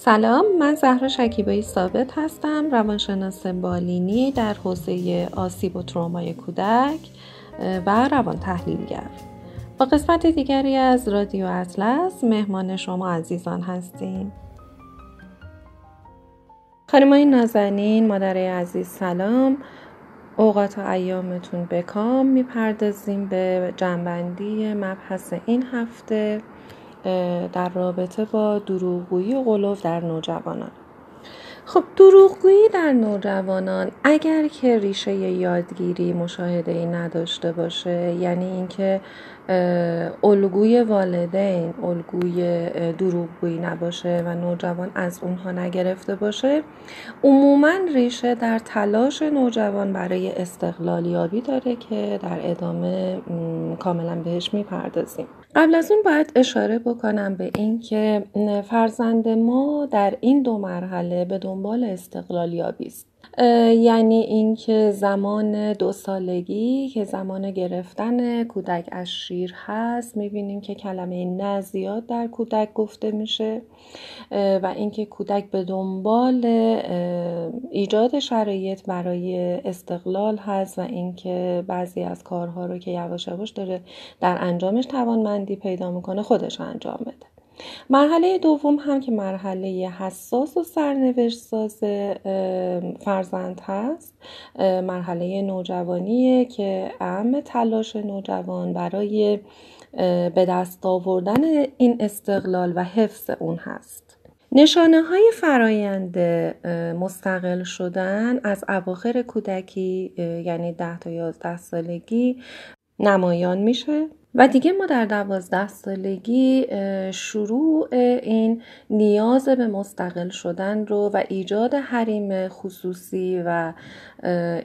سلام من زهرا شکیبایی ثابت هستم روانشناس بالینی در حوزه آسیب و ترومای کودک و روان تحلیلگر. با قسمت دیگری از رادیو اطلس مهمان شما عزیزان هستیم. خانمای نازنین مادر عزیز سلام. اوقات و ایامتون بکام می‌پردازیم به جنبندی مبحث این هفته. در رابطه با دروغگویی و قلوف در نوجوانان. خب دروغگویی در نوجوانان اگر که ریشه یادگیری مشاهده ای نداشته باشه یعنی اینکه الگوی والدین الگوی دروغگویی نباشه و نوجوان از اونها نگرفته باشه عموما ریشه در تلاش نوجوان برای استقلال یابی داره که در ادامه کاملا بهش می‌پردازیم. قبل از اون باید اشاره بکنم به این که فرزند ما در این دو مرحله به دنبال استقلال یابی است. یعنی اینکه زمان دو سالگی که زمان گرفتن کودک از شیر هست می‌بینیم که کلمه نه زیاد در کودک گفته میشه. و اینکه کودک به دنبال ایجاد شرایط برای استقلال هست و اینکه بعضی از کارها رو که یواش یواش داره در انجامش توانمندی پیدا می‌کنه خودش انجام بده. مرحله دوم هم که مرحله حساس و سرنوشت ساز فرزند هست. مرحله نوجوانیه که اهم تلاش نوجوان برای به دست آوردن این استقلال و حفظ اون هست. نشانه های فرایند مستقل شدن از اواخر کودکی یعنی ده تا یازده سالگی نمایان میشه. و دیگه ما در دوازده سالگی شروع این نیاز به مستقل شدن رو و ایجاد حریم خصوصی و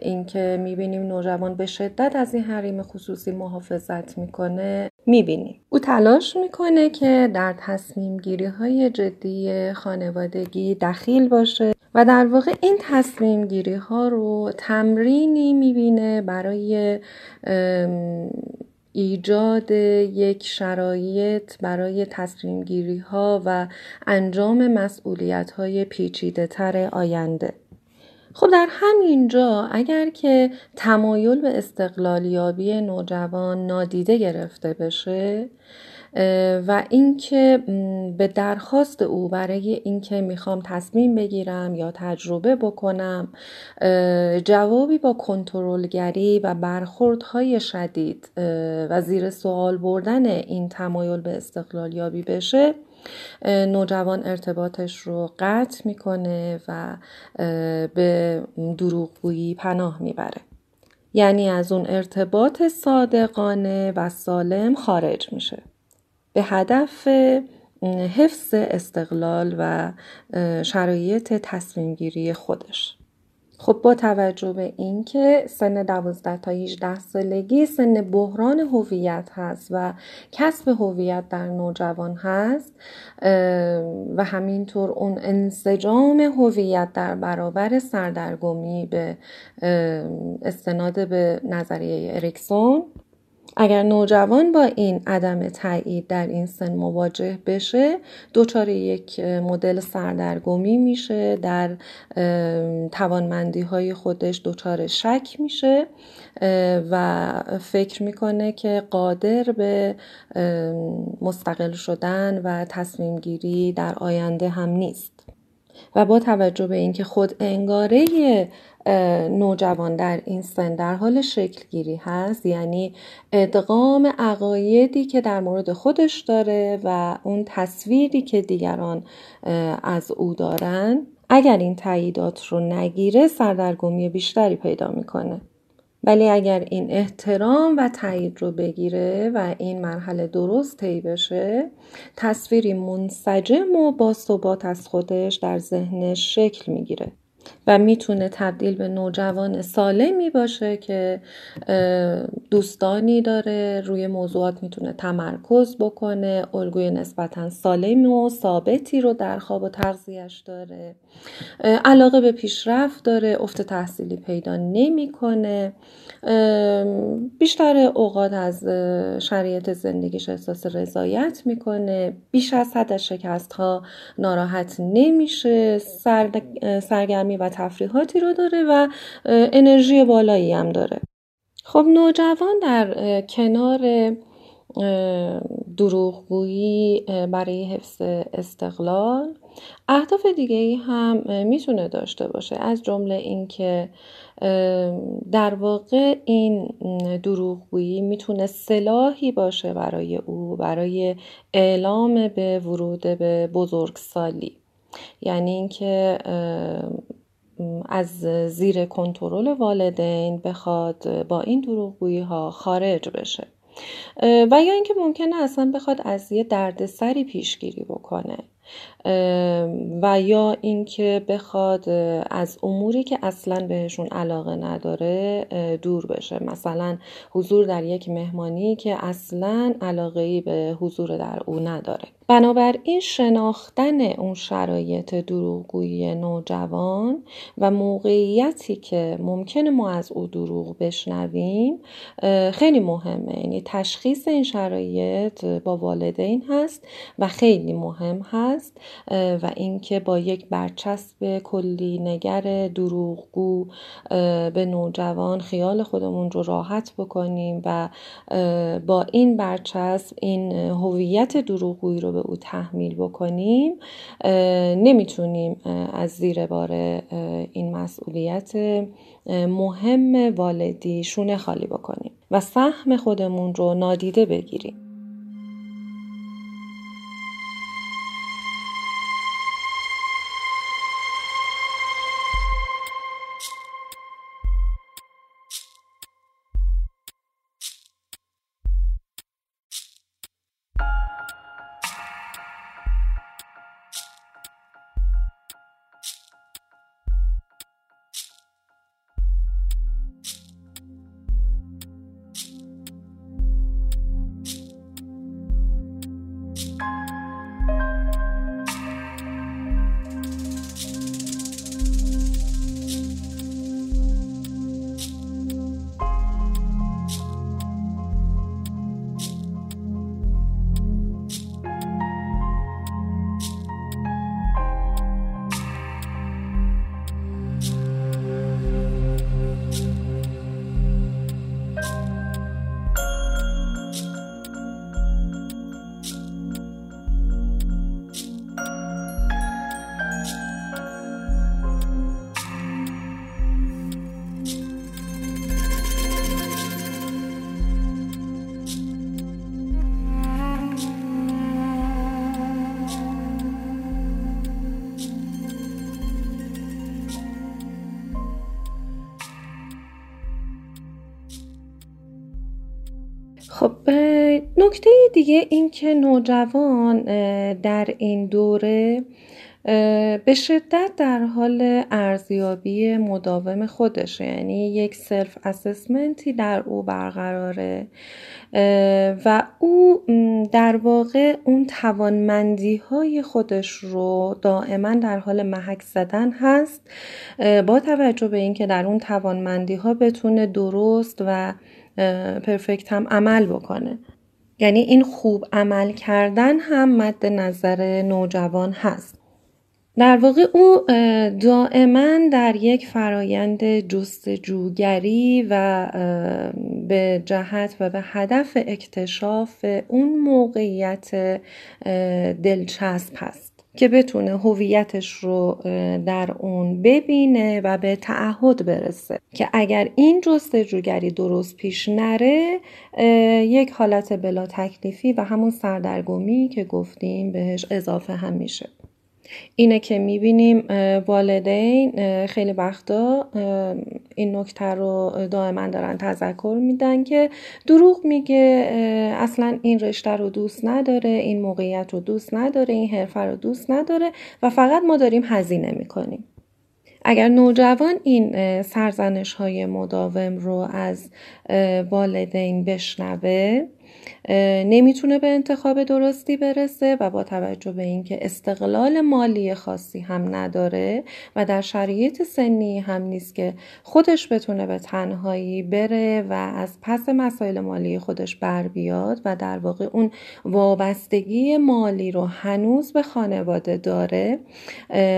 اینکه می‌بینیم نوجوان به شدت از این حریم خصوصی محافظت می‌کنه می‌بینیم. او تلاش می‌کنه که در تصمیم گیری های جدی خانوادگی دخیل باشه و در واقع این تصمیم گیری ها رو تمرینی می‌بینه برای ایجاد یک شرایط برای تصمیم گیری ها و انجام مسئولیت های پیچیده تر آینده. خب در همینجا اگر که تمایل به استقلالیابی نوجوان نادیده گرفته بشه و اینکه به درخواست او برای اینکه می‌خوام تصمیم بگیرم یا تجربه بکنم جوابی با کنترلگری و برخوردهای شدید و زیر سوال بردن این تمایل به استقلال یابی بشه نوجوان ارتباطش رو قطع می‌کنه و به دروغگویی پناه می‌بره. یعنی از اون ارتباط صادقانه و سالم خارج میشه. به هدف حفظ استقلال و شرایط تصمیم گیری خودش. خب با توجه به اینکه سن 12 تا 18 سالگی سن بحران هویت هست و کسب هویت در نوجوان هست و همینطور اون انسجام هویت در برابر سردرگمی به استناد به نظریه اریکسون اگر نوجوان با این عدم تایید در این سن مواجه بشه دچار یک مدل سردرگمی میشه در توانمندی های خودش دچار شک میشه و فکر می‌کنه که قادر به مستقل شدن و تصمیم گیری در آینده هم نیست. و با توجه به اینکه خود انگاره نوجوان در این سن در حال شکل گیری هست یعنی ادغام عقایدی که در مورد خودش داره و اون تصویری که دیگران از او دارن اگر این تاییدات رو نگیره سردرگمی بیشتری پیدا می‌کنه. ولی اگر این احترام و تایید رو بگیره و این مرحله درست طی بشه تصویری منسجم و با ثبات از خودش در ذهنش شکل می‌گیره. و می‌تونه تبدیل به نوجوان سالمی باشه که دوستانی داره روی موضوعات می‌تونه تمرکز بکنه الگوی نسبتا سالم و ثابتی رو در خواب و تغذیهش داره. علاقه به پیشرفت داره افت تحصیلی پیدا نمی‌کنه. بیشتر اوقات از شرایط زندگیش احساس رضایت می‌کنه. بیش از حد شکست ها ناراحت نمیشه. سرگرمی و تفریحاتی رو داره و انرژی بالایی هم داره. خب نوجوان در کنار دروغگویی برای حفظ استقلال اهداف دیگه ای هم می‌تونه داشته باشه. از جمله اینکه در واقع این دروغگویی می‌تونه سلاحی باشه برای او برای اعلام به ورود به بزرگسالی. یعنی اینکه از زیر کنترل والدین بخواد با این دروغگویی ها خارج بشه. و یا اینکه ممکنه اصلا بخواد از یه دردسری پیشگیری بکنه. و یا اینکه بخواد از اموری که اصلا بهشون علاقه نداره دور بشه. مثلا حضور در یک مهمانی که اصلا علاقه به حضور در او نداره. بنابراین شناختن اون شرایط دروغگویی نوجوان و موقعیتی که ممکنه ما از او دروغ بشنویم خیلی مهمه. یعنی تشخیص این شرایط با والدین هست و خیلی مهم هست. و اینکه با یک برچسب کلی نگر دروغگو به نوجوان خیال خودمون رو راحت بکنیم و با این برچسب این هویت دروغگویی رو به او تحمیل بکنیم نمی‌تونیم از زیر بار این مسئولیت مهم والدی شونه خالی بکنیم و سهم خودمون رو نادیده بگیریم. خب نکته دیگه این که نوجوان در این دوره به شدت در حال ارزیابی مداوم خودش یعنی یک سلف اسسمنتی در او برقراره. و او در واقع اون توانمندی های خودش رو دائما در حال محک زدن هست. با توجه به اینکه در اون توانمندی ها بتونه درست و پرفکت هم عمل بکنه. یعنی این خوب عمل کردن هم مد نظر نوجوان هست. در واقع او دائما در یک فرایند جستجوگری و به جهت و به هدف اکتشاف اون موقعیت دلچسب هست که بتونه هویتش رو در اون ببینه و به تعهد برسه که اگر این جستجوگری درست پیش نره یک حالت بلا تکلیفی و همون سردرگمی که گفتیم بهش اضافه هم میشه. اینه که می‌بینیم والدین خیلی وقتا این نکته رو دائما دارن تذکر میدن که دروغ میگه اصلا این رشته رو دوست نداره این موقعیت رو دوست نداره این حرفه رو دوست نداره و فقط ما داریم هزینه می‌کنیم. اگر نوجوان این سرزنش های مداوم رو از والدین بشنوه نمی‌تونه به انتخاب درستی برسه و با توجه به اینکه استقلال مالی خاصی هم نداره و در شرایط سنی هم نیست که خودش بتونه به تنهایی بره و از پس مسائل مالی خودش بر بیاد و در واقع اون وابستگی مالی رو هنوز به خانواده داره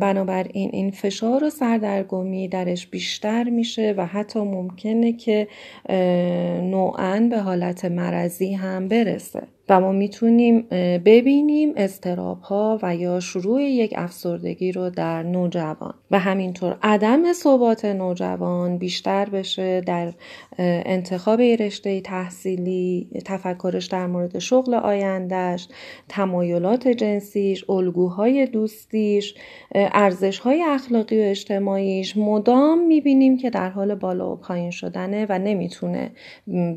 بنابراین این فشار و سردرگمی درش بیشتر میشه و حتی ممکنه که نوعا به حالت مرضی هم برسه. و ما می‌تونیم ببینیم استراب ها و یا شروع یک افسردگی رو در نوجوان. و همینطور عدم ثبات نوجوان بیشتر بشه در انتخاب رشته تحصیلی تفکرش در مورد شغل آیندهش تمایلات جنسیش الگوهای دوستیش ارزش های اخلاقی و اجتماعیش. مدام می‌بینیم که در حال بالا و پایین شدنه و نمی‌تونه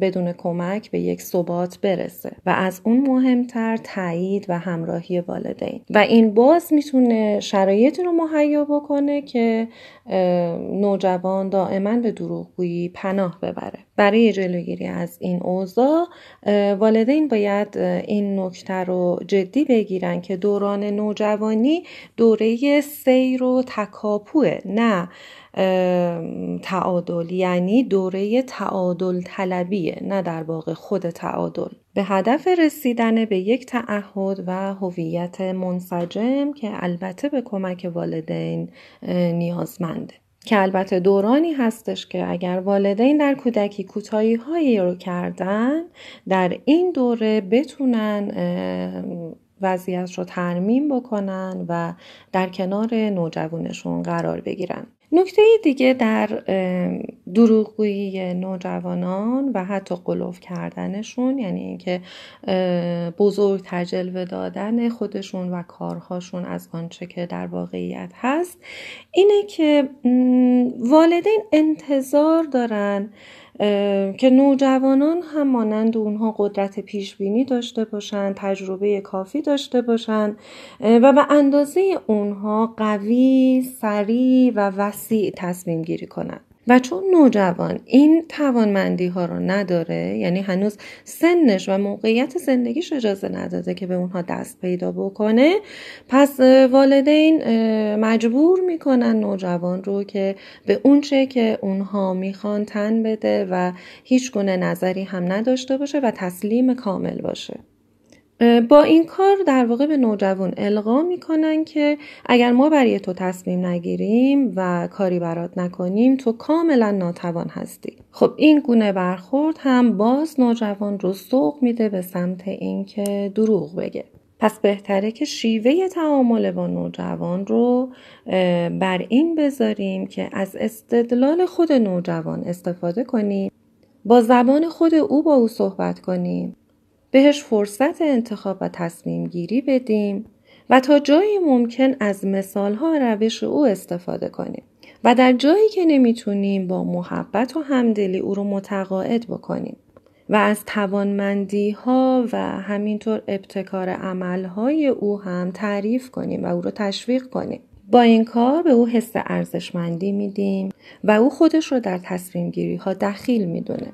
بدون کمک به یک ثبات برسه. و از اون مهمتر تایید و همراهی والدین. و این باز می‌تونه شرایطی رو مهیا بکنه که نوجوان دائما به دروغگویی پناه ببره. برای جلوگیری از این اوضاع والدین باید این نکته رو جدی بگیرن که دوران نوجوانی دوره سیر و تکاپوه نه تعادل. یعنی دوره تعادل طلبیه نه در واقع خود تعادل. به هدف رسیدن به یک تعهد و هویت منسجم که البته به کمک والدین نیازمنده که البته دورانی هستش که اگر والدین در کودکی کوتاهی هایی رو کردن در این دوره بتونن وضعیت رو ترمیم بکنن و در کنار نوجوانشون قرار بگیرن. نکته دیگه در دروغگویی نوجوانان و حتی قلوف کردنشون یعنی اینکه بزرگ جلوه دادن خودشون و کارهاشون از آنچه که در واقعیت هست اینه که والدین انتظار دارن که نوجوانان هم مانند اونها قدرت پیش بینی داشته باشند تجربه کافی داشته باشند و به اندازه اونها قوی سریع و وسیع تصمیم گیری کنند. و چون نوجوان این توانمندی ها رو نداره یعنی هنوز سنش و موقعیت زندگیش اجازه نداده که به اونها دست پیدا بکنه پس والدین مجبور می‌کنن نوجوان رو که به اونچه که اونها می‌خوان تن بده و هیچ گونه نظری هم نداشته باشه و تسلیم کامل باشه. با این کار در واقع به نوجوان القا می‌کنن که اگر ما برای تو تصمیم نگیریم و کاری برات نکنیم تو کاملا ناتوان هستی. خب این گونه برخورد هم باز نوجوان رو سوق میده به سمت اینکه دروغ بگه. پس بهتره که شیوه تعامل با نوجوان رو بر این بذاریم که از استدلال خود نوجوان استفاده کنیم با زبان خود او با او صحبت کنیم. بهش فرصت انتخاب و تصمیم گیری بدیم و تا جایی ممکن از مثال ها روش او استفاده کنیم و در جایی که نمی‌تونیم با محبت و همدلی او رو متقاعد بکنیم و از توانمندی ها و همینطور ابتکار عمل های او هم تعریف کنیم و او رو تشویق کنیم. با این کار به او حس ارزشمندی میدیم و او خودش رو در تصمیم گیری ها دخیل می‌دونه.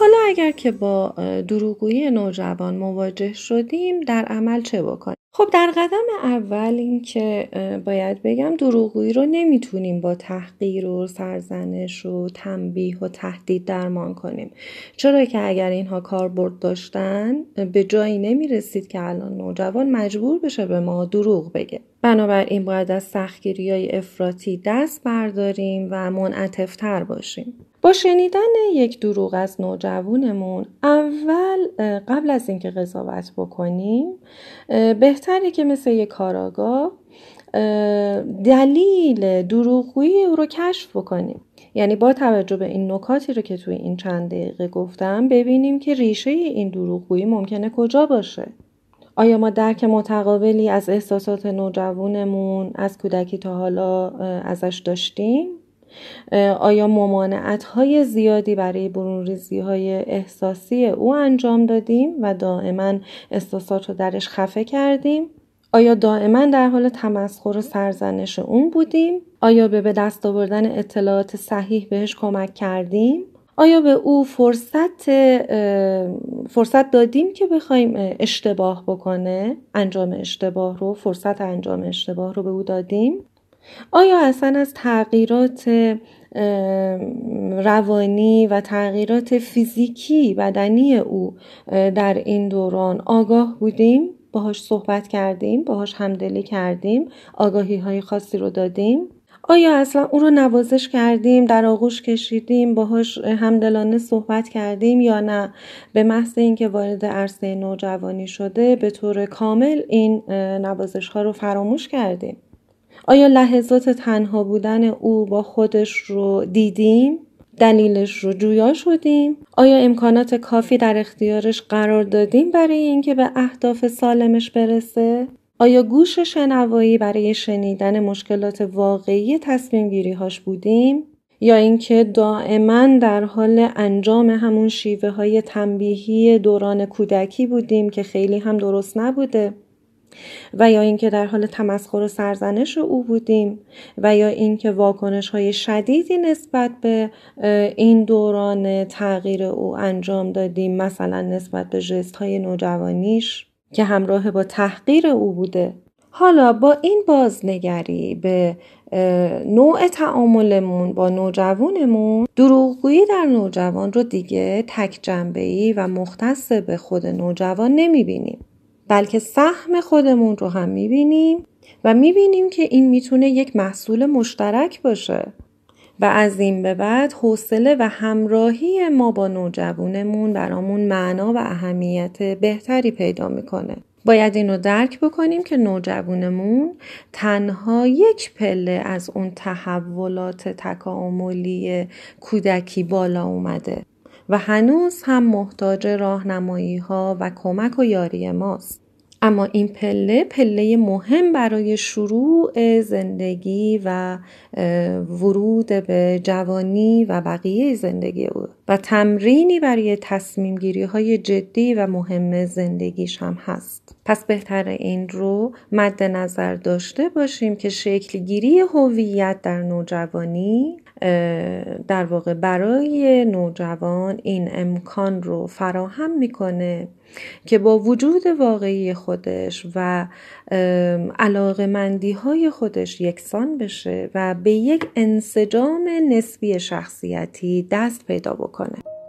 حالا اگر که با دروغگویی نوجوان مواجه شدیم در عمل چه بکنیم؟ خب در قدم اول این که باید بگم دروغگویی رو نمی‌تونیم با تحقیر و سرزنش و تنبیه و تهدید درمان کنیم. چرا که اگر اینها کاربرد داشتن به جایی نمی‌رسید که الان نوجوان مجبور بشه به ما دروغ بگه. بنابراین باید از سختگیری های افراطی دست برداریم و منعطفتر باشیم. با شنیدن یک دروغ از نوجوانمون اول قبل از اینکه قضاوت بکنیم بهتره که مثل یک کاراگاه دلیل دروغگویی او رو کشف بکنیم. یعنی با توجه به این نکاتی رو که توی این چند دقیقه گفتم ببینیم که ریشه این دروغگویی ممکنه کجا باشه. آیا ما درک متقابلی از احساسات نوجوانمون از کودکی تا حالا ازش داشتیم؟ آیا ممانعت های زیادی برای برونریزی های احساسی او انجام دادیم و دائما احساسات رو درش خفه کردیم؟ آیا دائما در حال تمسخر و سرزنش اون بودیم؟ آیا به به دست آوردن اطلاعات صحیح بهش کمک کردیم؟ آیا به او فرصت فرصت دادیم که بخوایم اشتباه بکنه انجام اشتباه رو فرصت انجام اشتباه رو به او دادیم آیا اصلا از تغییرات روانی و تغییرات فیزیکی بدنی او در این دوران آگاه بودیم؟ باهاش صحبت کردیم باهاش همدلی کردیم آگاهی های خاصی رو دادیم؟ آیا اصلا او رو نوازش کردیم در آغوش کشیدیم باهاش همدلانه صحبت کردیم یا نه؟ به محض اینکه وارد عرصه نوجوانی شده به طور کامل این نوازش ها رو فراموش کردیم. آیا لحظات تنها بودن او با خودش رو دیدیم؟ دلیلش رو جویا شدیم؟ آیا امکانات کافی در اختیارش قرار دادیم برای اینکه به اهداف سالمش برسه؟ آیا گوش شنوایی برای شنیدن مشکلات واقعی تصمیم گیری هاش بودیم؟ یا اینکه دائما در حال انجام همون شیوه های تنبیهی دوران کودکی بودیم که خیلی هم درست نبوده؟ و یا اینکه در حال تمسخر و سرزنش او بودیم و یا اینکه واکنش های شدیدی نسبت به این دوران تغییر او انجام دادیم مثلا نسبت به جست های نوجوانیش که همراه با تحقیر او بوده. حالا با این بازنگری به نوع تعاملمون با نوجوانمون دروغگویی در نوجوان رو دیگه تک جنبه و مختص به خود نوجوان نمی‌بینیم. بلکه سهم خودمون رو هم می‌بینیم و می‌بینیم که این می‌تونه یک محصول مشترک باشه. و از این به بعد حوصله و همراهی ما با نوجوانمون برامون معنا و اهمیت بهتری پیدا می‌کنه. باید اینو درک بکنیم که نوجوانمون تنها یک پله از اون تحولات تکاملی کودکی بالا اومده. و هنوز هم محتاج راهنمایی ها و کمک و یاری ماست. اما این پله پله مهم برای شروع زندگی و ورود به جوانی و بقیه زندگی او و تمرینی برای تصمیم گیری های جدی و مهم زندگیش هم هست. پس بهتر این رو مد نظر داشته باشیم که شکل گیری هویت در نوجوانی در واقع برای نوجوان این امکان رو فراهم می‌کنه که با وجود واقعی خودش و علاقه های خودش یکسان بشه و به یک انسجام نسبی شخصیتی دست پیدا بکنه.